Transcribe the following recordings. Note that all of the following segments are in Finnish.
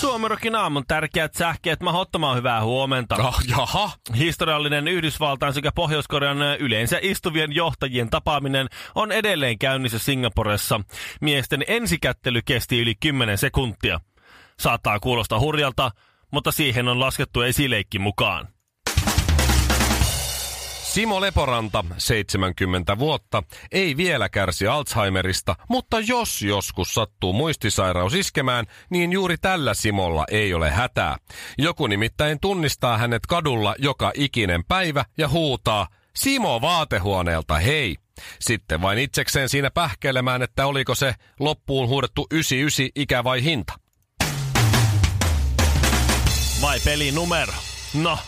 Suomerokin aamun tärkeät sähkeet mahdottoman hyvää huomenta. Oh, jaha. Historiallinen Yhdysvaltain sekä Pohjois-Korean yleensä istuvien johtajien tapaaminen on edelleen käynnissä Singaporessa. Miesten ensikättely kesti yli 10 sekuntia. Saattaa kuulostaa hurjalta, mutta siihen on laskettu esileikki mukaan. Simo Leporanta, 70 vuotta, ei vielä kärsi Alzheimerista, mutta jos joskus sattuu muistisairaus iskemään, niin juuri tällä Simolla ei ole hätää. Joku nimittäin tunnistaa hänet kadulla joka ikinen päivä ja huutaa, Simo vaatehuoneelta, hei! Sitten vain itsekseen siinä pähkeilemään, että oliko se loppuun huudettu 99 ikä vai hinta. Vai pelinumero? No,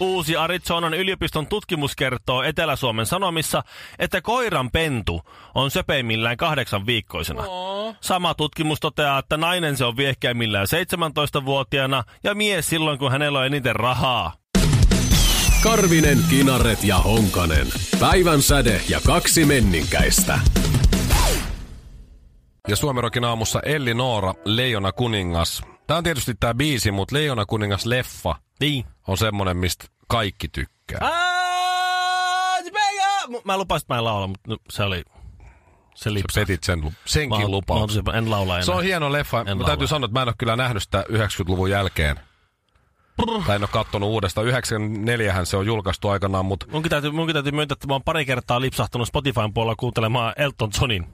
Uusi Arizonan yliopiston tutkimus kertoo Etelä-Suomen Sanomissa, että koiran pentu on söpeimmillään kahdeksan viikkoisena. Sama tutkimus toteaa, että nainen se on viehkeimmillään 17-vuotiaana ja mies silloin, kun hänellä on eniten rahaa. Karvinen, Kinaret ja Honkanen. Päivän säde ja kaksi menninkäistä. Ja Suomerokin aamussa Elli Noora, Leijona kuningas. Tää on tietysti tää biisi, mutta Leijona kuningas leffa Niin. on semmonen, mistä kaikki tykkää. Mä lupasin, että mä en laula, mutta no, se oli... Se Sä lipsahti. petit sen, senkin Mä lupauksen. mä En laula enää. Se on hieno leffa. En Mä laula. täytyy sanoa, että mä en ole kyllä nähnyt sitä 90-luvun jälkeen. Tai en ole kattonut uudestaan. 94 se on julkaistu aikanaan, mutta Munkin täytyy, munkin täytyy myöntää, että mä oon pari kertaa lipsahtanut Spotifyn puolella kuuntelemaan Elton Johnin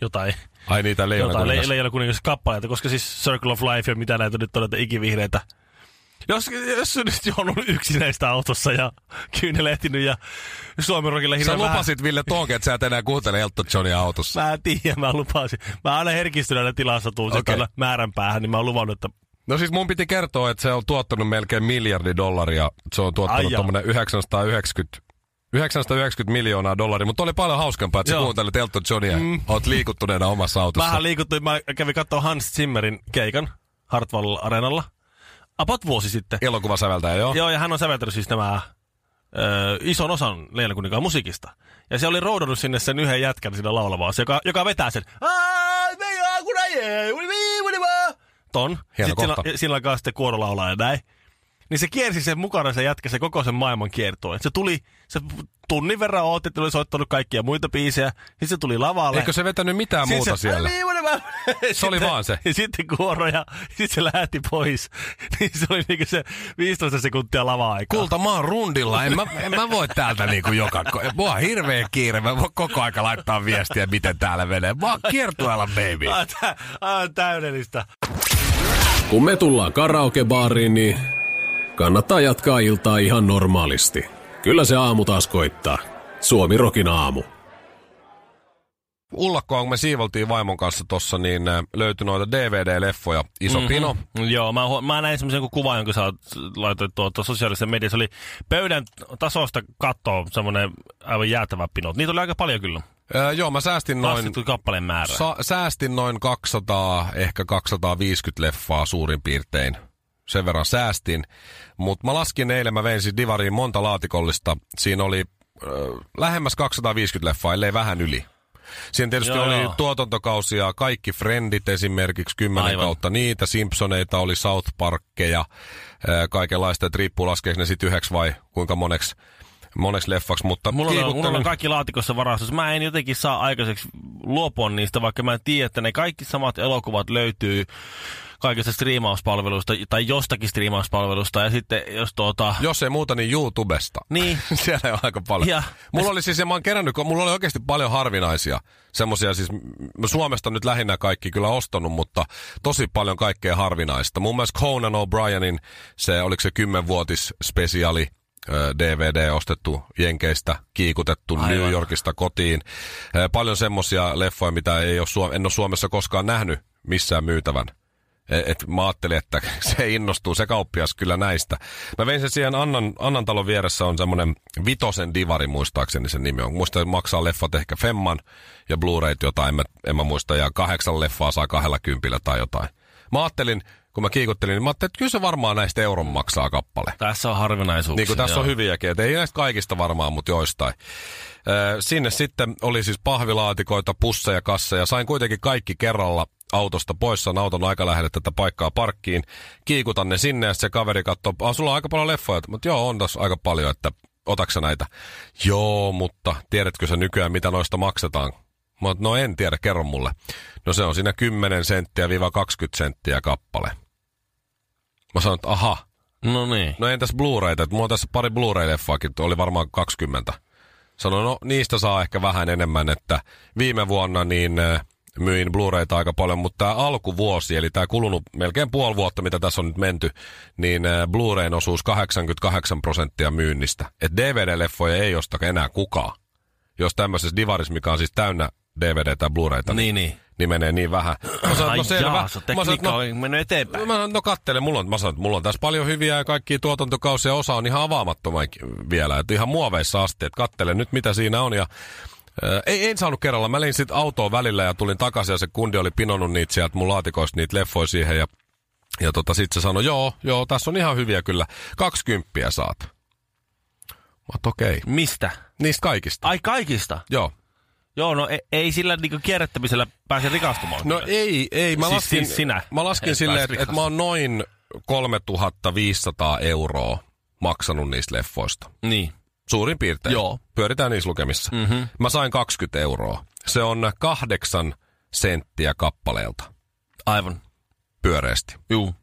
jotain, ai niitä leijona jotain kappaleita, koska siis Circle of Life ja mitä näitä nyt on, näitä ikivihreitä. Jos, jos nyt on ollut yksinäistä autossa ja kyynel ehtinyt ja Suomen rokilla Sä hirveän vähän... lupasit Ville Tonke, että sä et enää kuuntele Elton Johnia autossa. Mä en tiedä, mä lupasin. Mä aina herkistyneenä tilassa tuun okay. Okei. sitten aina määrän päähän, niin mä oon luvannut, että No siis mun piti kertoa, että se on tuottanut melkein miljardi dollaria. Se on tuottanut tuommoinen 990 990 miljoonaa dollaria, mutta oli paljon hauskempaa, että sä kuuntelit Elton Johnia. Mm. Oot liikuttuneena omassa autossa. Vähän liikuttuin, mä kävin katsoa Hans Zimmerin keikan Hartwall Arenalla. About vuosi sitten. Elokuvasäveltäjä, joo. Joo, ja hän on säveltänyt siis nämä ö, ison osan kuninkaan musiikista. Ja se oli roudannut sinne sen yhden jätkän sinne laulamaan, se, joka, joka vetää sen. Ton. Hieno Sitten kohta. sillä, sillä alkaa sitten kuoro laulaa ja näin. Niin se kiersi sen mukana se jätkä se koko sen maailman kiertoon. Se tuli, se tunnin verran ootti, että oli soittanut kaikkia muita biisejä. Sitten se tuli lavalle. Eikö se vetänyt mitään Sitten muuta se, siellä? "Ai, uli, vaa." Se oli Sitten- vaan se. Ja sitten kuoro ja sitten se lähti pois. Niin se oli niinku se 15 sekuntia lava-aikaa. Kulta, mä oon rundilla. En mä, en mä voi täältä niinku joka... Mua on hirveä kiire. Mä voin koko aika laittaa viestiä, miten täällä menee. Mä oon kiertueella, baby. Ai, tä- ai, täydellistä. Kun me tullaan karaokebaariin, niin kannattaa jatkaa iltaa ihan normaalisti. Kyllä se aamu taas koittaa. Suomi Rokin aamu. Ullakkoa, kun me siivoltiin vaimon kanssa tossa, niin äh, löytyi noita DVD-leffoja. Iso mm-hmm. pino. Joo, mä, mä näin semmoisen kuvan, jonka sä laitoit tuota sosiaalisessa mediassa. Oli pöydän tasosta kattoa semmoinen aivan jäätävä pino. Niitä oli aika paljon kyllä. Äh, joo, mä säästin noin... Kappaleen määrä. Sa- säästin noin 200, ehkä 250 leffaa suurin piirtein. Sen verran säästin. Mutta mä laskin eilen, mä vein siis Divariin monta laatikollista. Siinä oli äh, lähemmäs 250 leffaa, ellei vähän yli. Siinä tietysti Joo, oli joo. tuotantokausia, kaikki Friendit esimerkiksi, kymmenen Aivan. kautta niitä, Simpsoneita oli, South Parkkeja, ää, kaikenlaista, että riippuu laskeeko ne sitten yhdeksi vai kuinka moneksi, moneksi leffaksi, mutta Mulla on, mulla kiikuttelin- on kaikki laatikossa varastossa. Mä en jotenkin saa aikaiseksi luopua niistä, vaikka mä tiedän, että ne kaikki samat elokuvat löytyy kaikista striimauspalveluista tai jostakin striimauspalvelusta. Ja sitten jos tuota... Jos ei muuta, niin YouTubesta. Niin. Siellä on aika paljon. Ja- mulla oli siis, ja mä oon kerännyt, kun mulla oli oikeasti paljon harvinaisia. Semmosia siis, m- Suomesta nyt lähinnä kaikki kyllä ostanut, mutta tosi paljon kaikkea harvinaista. Mun mielestä Conan O'Brienin, se oliko se kymmenvuotis spesiaali, ö, DVD ostettu Jenkeistä, kiikutettu Aivan. New Yorkista kotiin. Paljon semmosia leffoja, mitä ei ole, Suom- en ole Suomessa koskaan nähnyt missään myytävän. Et, et mä ajattelin, että se innostuu se kauppias kyllä näistä. Mä vein sen siihen Annan, Annan talon vieressä on semmonen Vitosen divari muistaakseni sen nimi on. Muista maksaa leffat ehkä Femman ja Blu-rayt jotain, en mä, en mä muista, ja kahdeksan leffaa saa kahdella kympillä tai jotain. Mä ajattelin, kun mä kiikuttelin, niin mä ajattelin, että kyllä se varmaan näistä euron maksaa kappale. Tässä on harvinaisuuksia. Niin kuin tässä joo. on hyviäkin, että ei näistä kaikista varmaan, mutta joistain. Sinne sitten oli siis pahvilaatikoita, pusseja, kasseja. Sain kuitenkin kaikki kerralla autosta pois. Saan auton aika lähelle tätä paikkaa parkkiin. Kiikutan ne sinne ja se kaveri katsoo, ah, sulla on aika paljon leffoja. Mutta joo, on tässä aika paljon, että otaksa näitä? Joo, mutta tiedätkö sä nykyään, mitä noista maksetaan? Mä oon, no en tiedä, kerro mulle. No se on siinä 10 senttiä viiva 20 senttiä kappale. Mä sanoin, että aha, No niin. No entäs Blu-rayta? Et Mulla on tässä pari Blu-ray-leffaakin, oli varmaan 20. Sanoin, no niistä saa ehkä vähän enemmän, että viime vuonna niin äh, myin Blu-rayta aika paljon, mutta tämä alkuvuosi, eli tämä kulunut melkein puoli vuotta, mitä tässä on nyt menty, niin äh, Blu-rayn osuus 88 prosenttia myynnistä. Et DVD-leffoja ei osta enää kukaan. Jos tämmöisessä divarissa, mikä on siis täynnä DVD tai Blu-rayta, Niin, niin. niin menee niin vähän. Mä sanoin, Ai no selvä. jaa, se Mä sanoin, no, on mennyt eteenpäin. Mä sanoin, no kattele, mulla on, mä sanoin, että mulla on tässä paljon hyviä ja kaikki tuotantokausia osa on ihan avaamattomia vielä, että ihan muoveissa asti, että kattele nyt mitä siinä on ja Ei, en saanut kerralla. Mä lein sitten autoon välillä ja tulin takaisin ja se kundi oli pinonnut niitä sieltä mun laatikoista niitä leffoja siihen ja, ja tota, sitten se sanoi, joo, joo, tässä on ihan hyviä kyllä. 20 saat. Mä oot, okei. Okay. Mistä? Niistä kaikista. Ai kaikista? Joo. Joo, no ei, ei sillä niinku kierrättämisellä pääse rikastumaan. No kyllä. ei, ei. Mä Siis- laskin, siis sinä mä laskin silleen, että et mä oon noin 3500 euroa maksanut niistä leffoista. Niin. Suurin piirtein. Joo. Pyöritään niissä lukemissa. Mm-hmm. Mä sain 20 euroa. Se on kahdeksan senttiä kappaleelta Aivan. pyöreästi. Juu.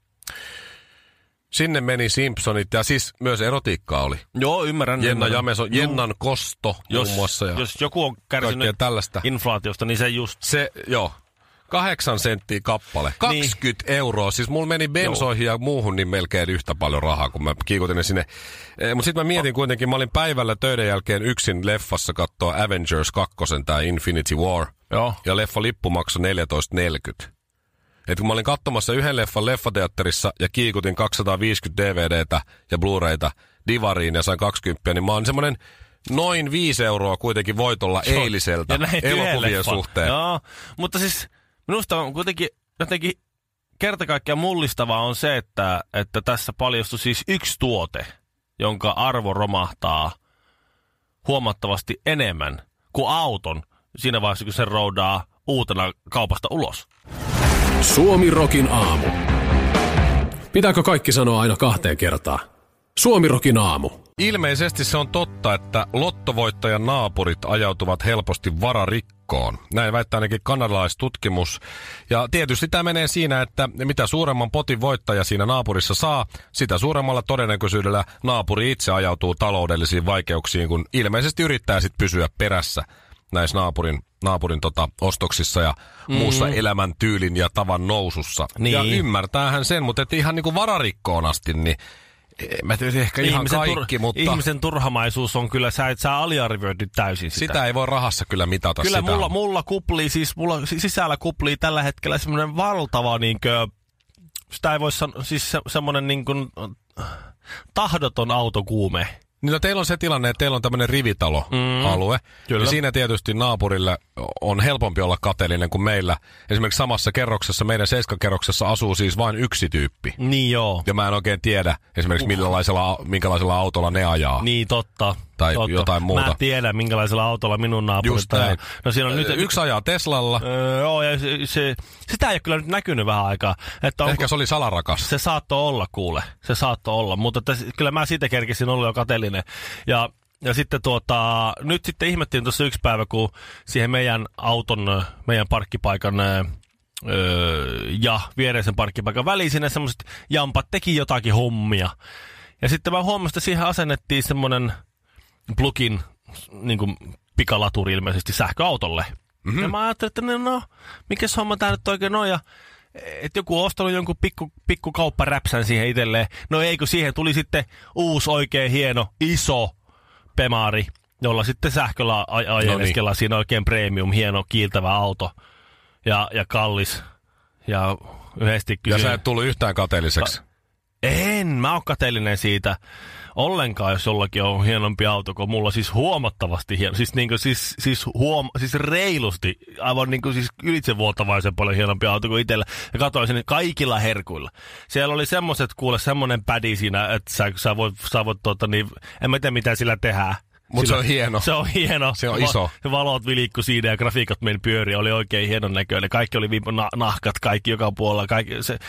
Sinne meni Simpsonit ja siis myös erotiikkaa oli. Joo, ymmärrän. Jenna ymmärrän. Jameson, Juu. Jennan kosto jos, muun muassa. Ja jos joku on kärsinyt tällaista. inflaatiosta, niin se just... Se, joo. Kahdeksan senttiä kappale. 20 niin. euroa. Siis mulla meni bensoihin ja muuhun niin melkein yhtä paljon rahaa, kun mä kiikutin ne sinne. E, Mutta sitten mä mietin kuitenkin, mä olin päivällä töiden jälkeen yksin leffassa katsoa Avengers 2, tää Infinity War. Joo. Ja leffa lippu maksoi 14,40. Et kun mä olin katsomassa yhden leffan leffateatterissa ja kiikutin 250 DVDtä ja Blu-rayta divariin ja sain 20, niin mä oon semmonen noin 5 euroa kuitenkin voitolla eiliseltä elokuvien suhteen. Joo, mutta siis minusta on kuitenkin jotenkin kerta kaikkiaan mullistavaa on se, että, että tässä paljastui siis yksi tuote, jonka arvo romahtaa huomattavasti enemmän kuin auton siinä vaiheessa, kun se roudaa uutena kaupasta ulos. Suomi Rokin aamu. Pitääkö kaikki sanoa aina kahteen kertaan? Suomi Rokin aamu. Ilmeisesti se on totta, että lottovoittajan naapurit ajautuvat helposti vararikkoon. Näin väittää ainakin kanadalaistutkimus. Ja tietysti tämä menee siinä, että mitä suuremman potin voittaja siinä naapurissa saa, sitä suuremmalla todennäköisyydellä naapuri itse ajautuu taloudellisiin vaikeuksiin, kun ilmeisesti yrittää sitten pysyä perässä näissä naapurin, naapurin tota, ostoksissa ja mm. muussa elämäntyylin ja tavan nousussa. Niin. Ja ymmärtäähän sen, mutta et ihan niin kuin vararikkoon asti, niin en mä tiedä ehkä ihan kaikki, tur- mutta ihmisen turhamaisuus on kyllä, sä et sä aliarvioit nyt täysin sitä. sitä ei voi rahassa kyllä mitata. Kyllä sitä. mulla, mulla kuplii, siis mulla si- sisällä kuplii tällä hetkellä semmoinen valtava niinkö, sitä ei voi sanoa, siis se, semmoinen niinkö tahdoton autokuume. Niin no, teillä on se tilanne, että teillä on tämmöinen rivitaloalue. Mm, kyllä. Ja siinä tietysti naapurille on helpompi olla kateellinen kuin meillä. Esimerkiksi samassa kerroksessa, meidän seiskakerroksessa asuu siis vain yksi tyyppi. Niin joo. Ja mä en oikein tiedä esimerkiksi millaisella, minkälaisella autolla ne ajaa. Niin totta. Tai totta. jotain muuta. Mä tiedän, minkälaisella autolla minun naapurit ajaa. No siinä on nyt... Yksi ajaa Teslalla. Öö, joo, ja se, se, sitä ei ole kyllä nyt näkynyt vähän aikaa. Että onko, Ehkä se oli salarakas. Se saattoi olla, kuule. Se saattoi olla, mutta että, kyllä mä siitä kerkisin olla jo kateellinen. Ja, ja sitten tuota, nyt sitten ihmettiin tuossa yksi päivä, kun siihen meidän auton, meidän parkkipaikan öö, ja viereisen parkkipaikan väliin sinne semmoiset jampat teki jotakin hommia. Ja sitten mä huomasin, että siihen asennettiin semmoinen plugin niin kuin pikalaturi ilmeisesti sähköautolle. Mm-hmm. Ja mä ajattelin, että no, no mikä homma tää nyt oikein on. Ja että joku on ostanut jonkun pikku, pikku kaupparäpsän siihen itselleen. No ei, kun siihen tuli sitten uusi oikein hieno, iso pemari, jolla sitten sähköllä ajeleskellaan. niin. Siinä oikein premium, hieno, kiiltävä auto ja, ja kallis. Ja yhdesti Ja kysyin. sä et tullut yhtään kateelliseksi. En, mä oon kateellinen siitä ollenkaan, jos jollakin on hienompi auto kuin mulla, siis huomattavasti hieno, siis, niinku, siis, siis, huom, siis reilusti, aivan niinku, siis ylitsevuotavaisen paljon hienompi auto kuin itsellä. Ja katsoin sen kaikilla herkuilla. Siellä oli semmoset, kuule, semmonen pädi siinä, että sä, sä voit, sä voit tota, niin, en mä tiedä mitä sillä tehdään. Mut se on hieno. Se on hieno. Se on iso. Va- valot vilikku siinä ja grafiikat meni pyöri, oli oikein hienon näköinen. Kaikki oli na- nahkat, kaikki joka puolella, kaikki se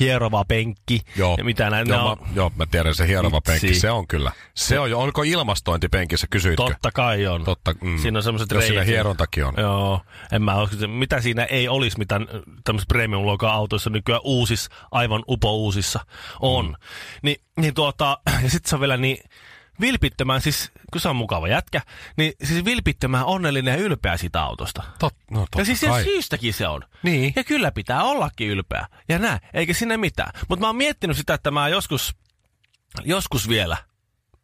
hierova penkki Joo. ja mitä näin. Joo, ne on- mä, joo, mä tiedän se hierova Vitsi. penkki, se on kyllä. Se on jo, onko ilmastointipenkissä, kysyitkö? Totta kai on. Totta, mm. Siinä on semmoiset Jos siinä hierontakin on. Joo, en mä usko, mitä siinä ei olisi, mitä tämmöisissä premium-luokan autoissa nykyään uusis, aivan upo-uusissa on. Mm. Ni, niin tuota, ja sitten se on vielä niin vilpittömän, siis kun se on mukava jätkä, niin siis vilpittömän onnellinen ja ylpeä siitä autosta. Tot, no totta ja siis kai. syystäkin se on. Niin. Ja kyllä pitää ollakin ylpeä. Ja näin, eikä sinne mitään. Mutta mä oon miettinyt sitä, että mä joskus, joskus vielä,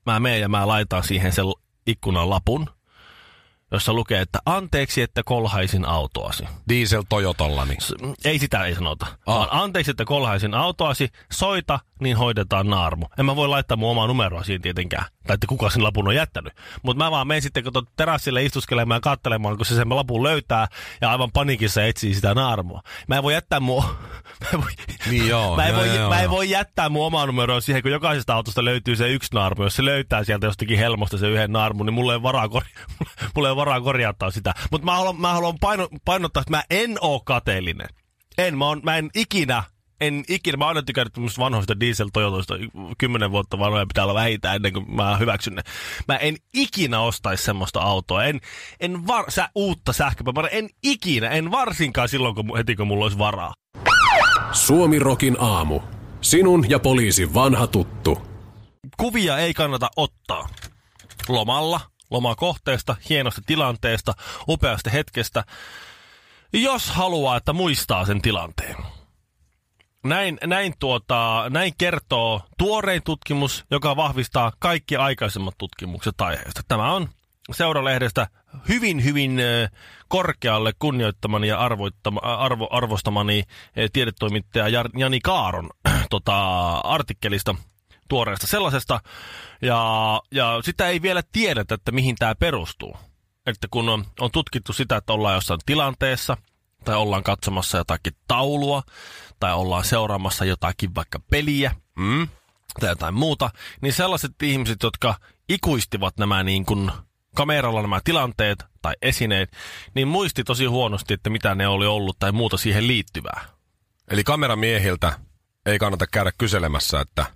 mä menen ja mä laitan siihen sen ikkunan lapun, jossa lukee, että anteeksi, että kolhaisin autoasi. Diesel Toyotalla, niin. S- Ei sitä ei sanota. Ah. Vaan anteeksi, että kolhaisin autoasi, soita, niin hoidetaan naarmu. En mä voi laittaa mun omaa numeroa siihen tietenkään. Tai että kuka sen lapun on jättänyt. Mutta mä vaan menen sitten kun terassille istuskelemaan ja katselemaan, kun se sen lapun löytää ja aivan panikissa etsii sitä naarmua. Mä en voi jättää mun... Mä en voi, Niin joo, mä en, joo, voi, joo, mä en joo. voi jättää mun omaa numeroa siihen, kun jokaisesta autosta löytyy se yksi naarmu. Jos se löytää sieltä jostakin helmosta se yhden naarmun, niin mulla ei varaa, korja- mulla ei varaa korjata sitä. Mutta mä haluan, mä haluan paino, painottaa, että mä en oo kateellinen. En, mä, on, mä en ikinä, en ikinä, mä oon aina tykännyt vanhoista diesel Toyotoista, kymmenen vuotta vanhoja pitää olla vähintään ennen kuin mä hyväksyn ne. Mä en ikinä ostaisi semmoista autoa, en, en var, sä, uutta sähköpaperi, en ikinä, en varsinkaan silloin, kun, heti kun mulla olisi varaa. Suomi Rokin aamu. Sinun ja poliisin vanha tuttu. kuvia ei kannata ottaa. Lomalla, lomakohteesta, hienosta tilanteesta, upeasta hetkestä, jos haluaa, että muistaa sen tilanteen. Näin, näin, tuota, näin kertoo tuorein tutkimus, joka vahvistaa kaikki aikaisemmat tutkimukset aiheesta. Tämä on Seuralehdestä hyvin, hyvin korkealle kunnioittamani ja arvo, arvostamani tiedetoimittaja Jani Kaaron tota, artikkelista tuoreesta sellaisesta. Ja, ja sitä ei vielä tiedetä, että mihin tämä perustuu. Että kun on, on tutkittu sitä, että ollaan jossain tilanteessa, tai ollaan katsomassa jotakin taulua, tai ollaan seuraamassa jotakin vaikka peliä, Mm? tai jotain muuta, niin sellaiset ihmiset, jotka ikuistivat nämä niin kuin kameralla nämä tilanteet tai esineet, niin muisti tosi huonosti, että mitä ne oli ollut tai muuta siihen liittyvää. Eli kameramiehiltä ei kannata käydä kyselemässä, että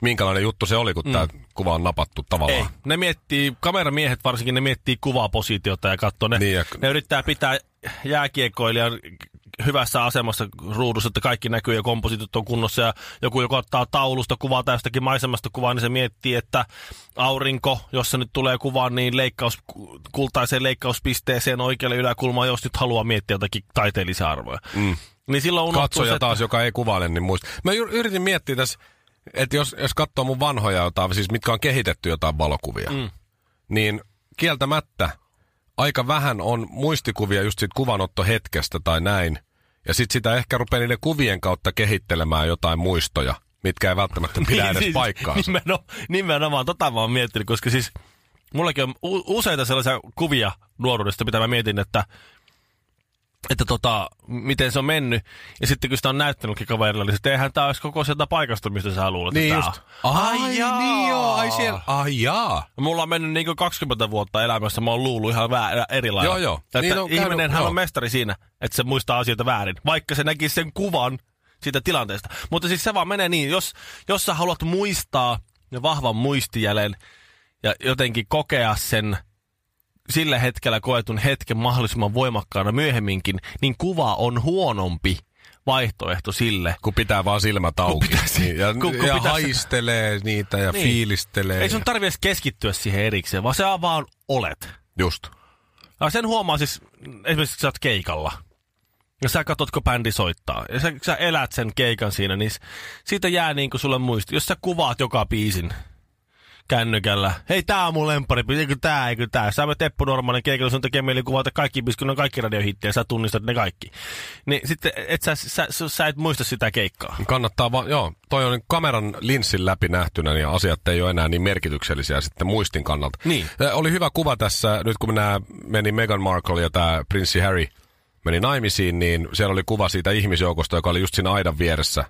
minkälainen juttu se oli, kun mm. tämä kuva on napattu tavallaan. Ei. Ne miettii, kameramiehet varsinkin, ne miettii kuvapositiota ja katsoo ne. Niin, ja- ne yrittää pitää jääkiekoilijan hyvässä asemassa ruudussa, että kaikki näkyy ja komposiitit on kunnossa. Ja joku, joka ottaa taulusta kuvaa tai jostakin maisemasta kuvaa, niin se miettii, että aurinko, jos se nyt tulee kuvaan, niin leikkaus, kultaiseen leikkauspisteeseen oikealle yläkulmaan, jos nyt haluaa miettiä jotakin taiteellisia arvoja. Mm. Niin silloin Katsoja se, taas, joka ei kuvaile, niin muista. Mä yr- yritin miettiä tässä, että jos, jos katsoo mun vanhoja jotain, siis mitkä on kehitetty jotain valokuvia, mm. niin kieltämättä aika vähän on muistikuvia just siitä kuvanottohetkestä tai näin. Ja sit sitä ehkä rupeaa niiden kuvien kautta kehittelemään jotain muistoja, mitkä ei välttämättä pidä edes paikkaansa. Nimenomaan, nimenomaan, tota mä oon miettinyt, koska siis mullakin on u- useita sellaisia kuvia nuoruudesta, mitä mä mietin, että että tota, miten se on mennyt. Ja sitten kun sitä on näyttänytkin kaverilla, niin sitten eihän tää olisi koko sieltä paikasta, mistä sä luulet, Niin että just. on. Ai, niin joo, ai siellä. Ai jaa. Mulla on mennyt niin 20 vuotta elämässä, mä oon luullut ihan väär, eri lailla. Joo, joo. Että Niin on käynyt, ihminen hän joo. on mestari siinä, että se muistaa asioita väärin, vaikka se näkisi sen kuvan siitä tilanteesta. Mutta siis se vaan menee niin, jos, jos sä haluat muistaa ja vahvan muistijäljen ja jotenkin kokea sen sillä hetkellä koetun hetken mahdollisimman voimakkaana myöhemminkin, niin kuva on huonompi vaihtoehto sille. Kun pitää vaan silmät auki. pitäisi- niin, ja, kun- kun ja pitäisi- haistelee niitä ja Niin. fiilistelee. Ei sun tarvi edes keskittyä siihen erikseen, vaan sä vaan olet. Just. Ja sen huomaa siis, esimerkiksi kun sä oot keikalla. Ja sä katsot, kun bändi soittaa. Ja sä, sä elät sen keikan siinä, niin siitä jää niin kuin sulle muisti. Jos sä kuvaat joka biisin kännykällä. Hei, tää on mun lempari, eikö tää, eikö tää. Sä me Teppo Normanen keikalla, sun tekee mieli kuvata kaikki biisit, kun on kaikki radiohittejä, sä tunnistat ne kaikki. Niin sitten et sä, sä, sä, sä et muista sitä keikkaa. Kannattaa vaan, joo, toi on kameran linssin läpi nähtynä, niin asiat ei ole enää niin merkityksellisiä sitten muistin kannalta. Niin. Oli hyvä kuva tässä, nyt kun nämä meni Meghan Markle ja tämä prinssi Harry meni naimisiin, niin siellä oli kuva siitä ihmisjoukosta, joka oli just siinä aidan vieressä,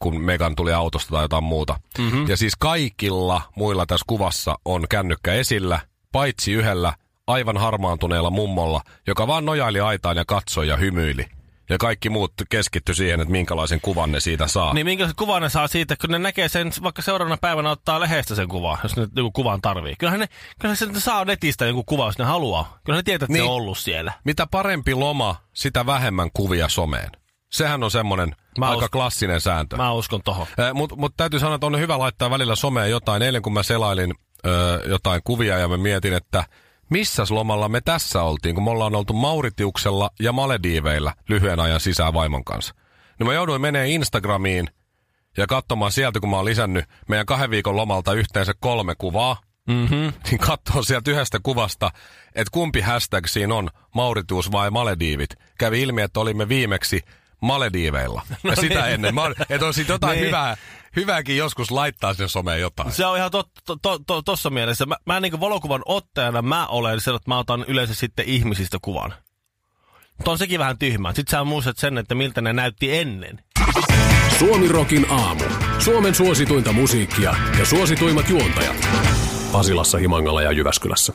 kun Megan tuli autosta tai jotain muuta. Mm-hmm. Ja siis kaikilla muilla tässä kuvassa on kännykkä esillä, paitsi yhdellä aivan harmaantuneella mummolla, joka vaan nojaili aitaan ja katsoi ja hymyili. Ja kaikki muut keskitty siihen, että minkälaisen kuvan ne siitä saa. Niin minkä kuvan ne saa siitä, kun ne näkee sen, vaikka seuraavana päivänä ottaa lehdestä sen kuvan, jos ne joku kuvan tarvii. Kyllähän ne, kyllähän se saa netistä joku kuva, jos ne haluaa. Kyllä ne tietää, että niin. Niin. se on ollut siellä. Mitä parempi loma, sitä vähemmän kuvia someen. Sehän on semmoinen Mä aika us- klassinen sääntö. Mä uskon tohon. Mutta mut täytyy sanoa, että on hyvä laittaa välillä someen jotain. Eilen kun mä selailin ö, jotain kuvia ja mä mietin, että missäs lomalla me tässä oltiin, kun me ollaan oltu Mauritiuksella ja Malediiveillä lyhyen ajan sisään vaimon kanssa. Niin mä jouduin menee Instagramiin ja katsomaan sieltä, kun mä oon lisännyt meidän kahden viikon lomalta yhteensä kolme kuvaa. Mm-hmm. Niin katsoo sieltä yhdestä kuvasta, että kumpi hashtag siinä on, Mauritius vai Malediivit. Kävi ilmi, että olimme viimeksi Malediiveilla. No ja sitä niin. ennen. Mä, oon- että on siitä jotain Niin. hyvää, hyvääkin joskus laittaa sen someen jotain. Se on ihan to, to, to, to, tossa mielessä. Mä, mä niin valokuvan ottajana mä olen se, että mä otan yleensä sitten ihmisistä kuvan. Mutta on sekin vähän tyhmää. Sitten sä muistat sen, että miltä ne näytti ennen. Suomi Rokin aamu. Suomen suosituinta musiikkia ja suosituimmat juontajat. Pasilassa, Himangalla ja Jyväskylässä.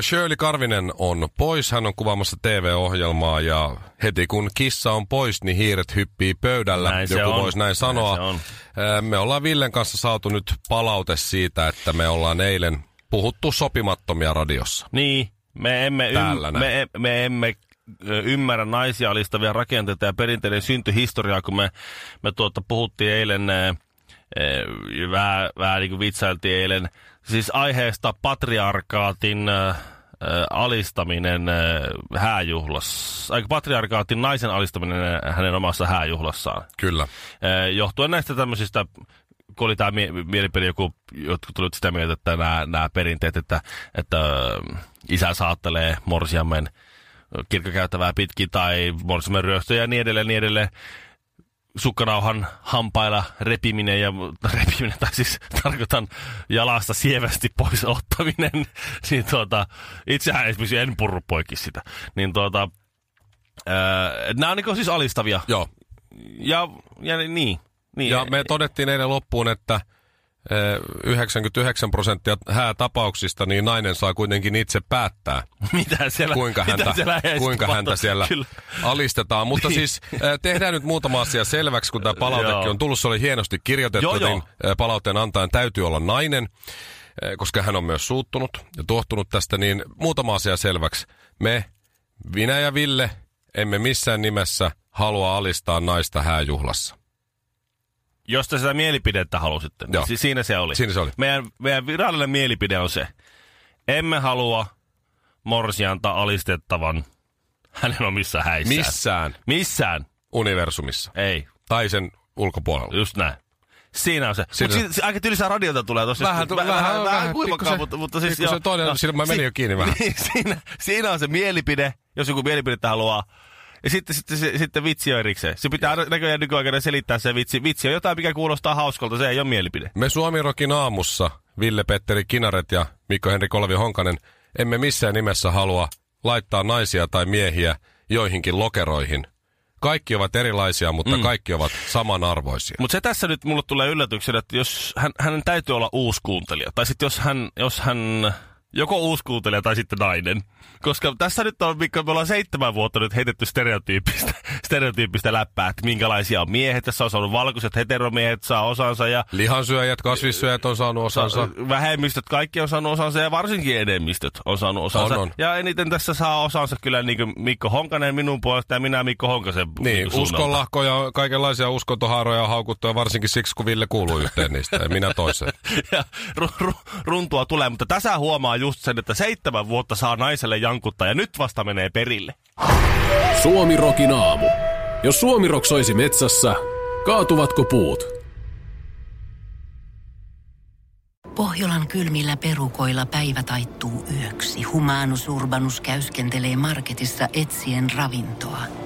Shirley Karvinen on pois, hän on kuvaamassa TV-ohjelmaa ja heti kun kissa on pois, niin hiiret hyppii pöydällä. Näin Joku voisi näin Näin sanoa. Ää, Me ollaan Villen kanssa saatu nyt palaute siitä, että me ollaan eilen puhuttu sopimattomia radiossa. Niin, me emme, Täällä ym, näin. me, me emme ymmärrä naisia alistavia rakenteita ja perinteiden syntyhistoriaa, kun me, me tuota, puhuttiin eilen, vähän, vähän niin kuin vitsailtiin eilen, siis aiheesta patriarkaatin ö, alistaminen ö, hääjuhlassa, aika patriarkaatin naisen alistaminen ö, hänen omassa hääjuhlassaan. Kyllä. Eh, johtuen näistä tämmöisistä, kun oli tämä mie- mielipide, joku, jotkut tulivat sitä mieltä, että nämä, nämä perinteet, että, että isä saattelee morsiammen kirkkokäyttävää pitkin tai morsiammen ryöstöjä ja niin edelleen, niin edelleen sukkarauhan hampailla repiminen ja repiminen, tai siis tarkoitan jalasta sievästi pois ottaminen, niin tuota, itsehän esimerkiksi en purru poikki sitä, niin tuota, ää, nämä on niin siis alistavia Joo. ja, ja niin. niin. Ja me todettiin eilen loppuun, että 99 prosenttia häätapauksista, niin nainen saa kuitenkin itse päättää, mitä siellä, kuinka mitä häntä, siellä kuinka häntä siellä Kyllä. alistetaan. Mutta Niin. siis eh, tehdään nyt muutama asia selväksi, kun tämä palautekin Joo. on tullut. Se oli hienosti kirjoitettu, Joo, joo. niin eh, palautteen antajan täytyy olla nainen, eh, koska hän on myös suuttunut ja tuohtunut tästä. Niin muutama asia selväksi. Me, minä ja Ville, emme missään nimessä halua alistaa naista hääjuhlassa. Jos te sitä mielipidettä halusitte, niin Joo. si- siinä se oli. Siinä se oli. Meidän, meidän virallinen mielipide on se, emme halua morsianta alistettavan hänen omissa häissään. Missään Missään. universumissa. Ei. Tai sen ulkopuolella. Just näin. Siinä on se. Siinä- Mutta si- aika tylsää radiota tulee tossa. Vähän vähän- vähän, kuivakaan, pikkusen- mutta, mutta siis... pikkusen toinen- joo. siinä mä menin jo kiinni vähän. Niin, siinä, siinä on se mielipide, jos joku mielipidettä haluaa. Ja sitten, sitten, sitten, sitten vitsi on erikseen. Se pitää näköjään nykyaikana selittää se vitsi. Vitsi on jotain, mikä kuulostaa hauskalta, se ei ole mielipide. Me Suomirokin aamussa, Ville-Petteri Kinaret ja Mikko-Henri Kolvi Honkanen, emme missään nimessä halua laittaa naisia tai miehiä joihinkin lokeroihin. Kaikki ovat erilaisia, mutta mm. kaikki ovat samanarvoisia. Mutta se tässä nyt mulle tulee yllätyksenä, että jos hän, hänen täytyy olla uusi kuuntelija. Tai sitten jos hän, jos hän joko uusi kuuntelija tai sitten nainen. Koska tässä nyt on, Mikko, me ollaan seitsemän vuotta nyt heitetty stereotyyppistä, stereotyyppistä läppää, että minkälaisia on miehet. Tässä on saanut valkoiset heteromiehet saa osansa ja Lihansyöjät, kasvissyöjät on saanut osansa. vähemmistöt, kaikki on saanut osansa ja varsinkin enemmistöt on saanut osansa. On, on. Ja eniten tässä saa osansa kyllä niin kuin Mikko Honkanen minun puolesta ja minä Mikko Honkasen Niin, suunnalta. uskonlahkoja, kaikenlaisia uskontohaaroja on haukuttu ja varsinkin siksi, kun Ville kuuluu yhteen niistä ja minä toiseen. ja ru, ru, runtua tulee, mutta tässä huomaa just sen, että seitsemän vuotta saa naiselle jankuttaa ja nyt vasta menee perille. Suomi Rokin aamu. Jos Suomi Rock soisi metsässä, kaatuvatko puut? Pohjolan kylmillä perukoilla päivä taittuu yöksi. Humanus Urbanus käyskentelee marketissa etsien ravintoa.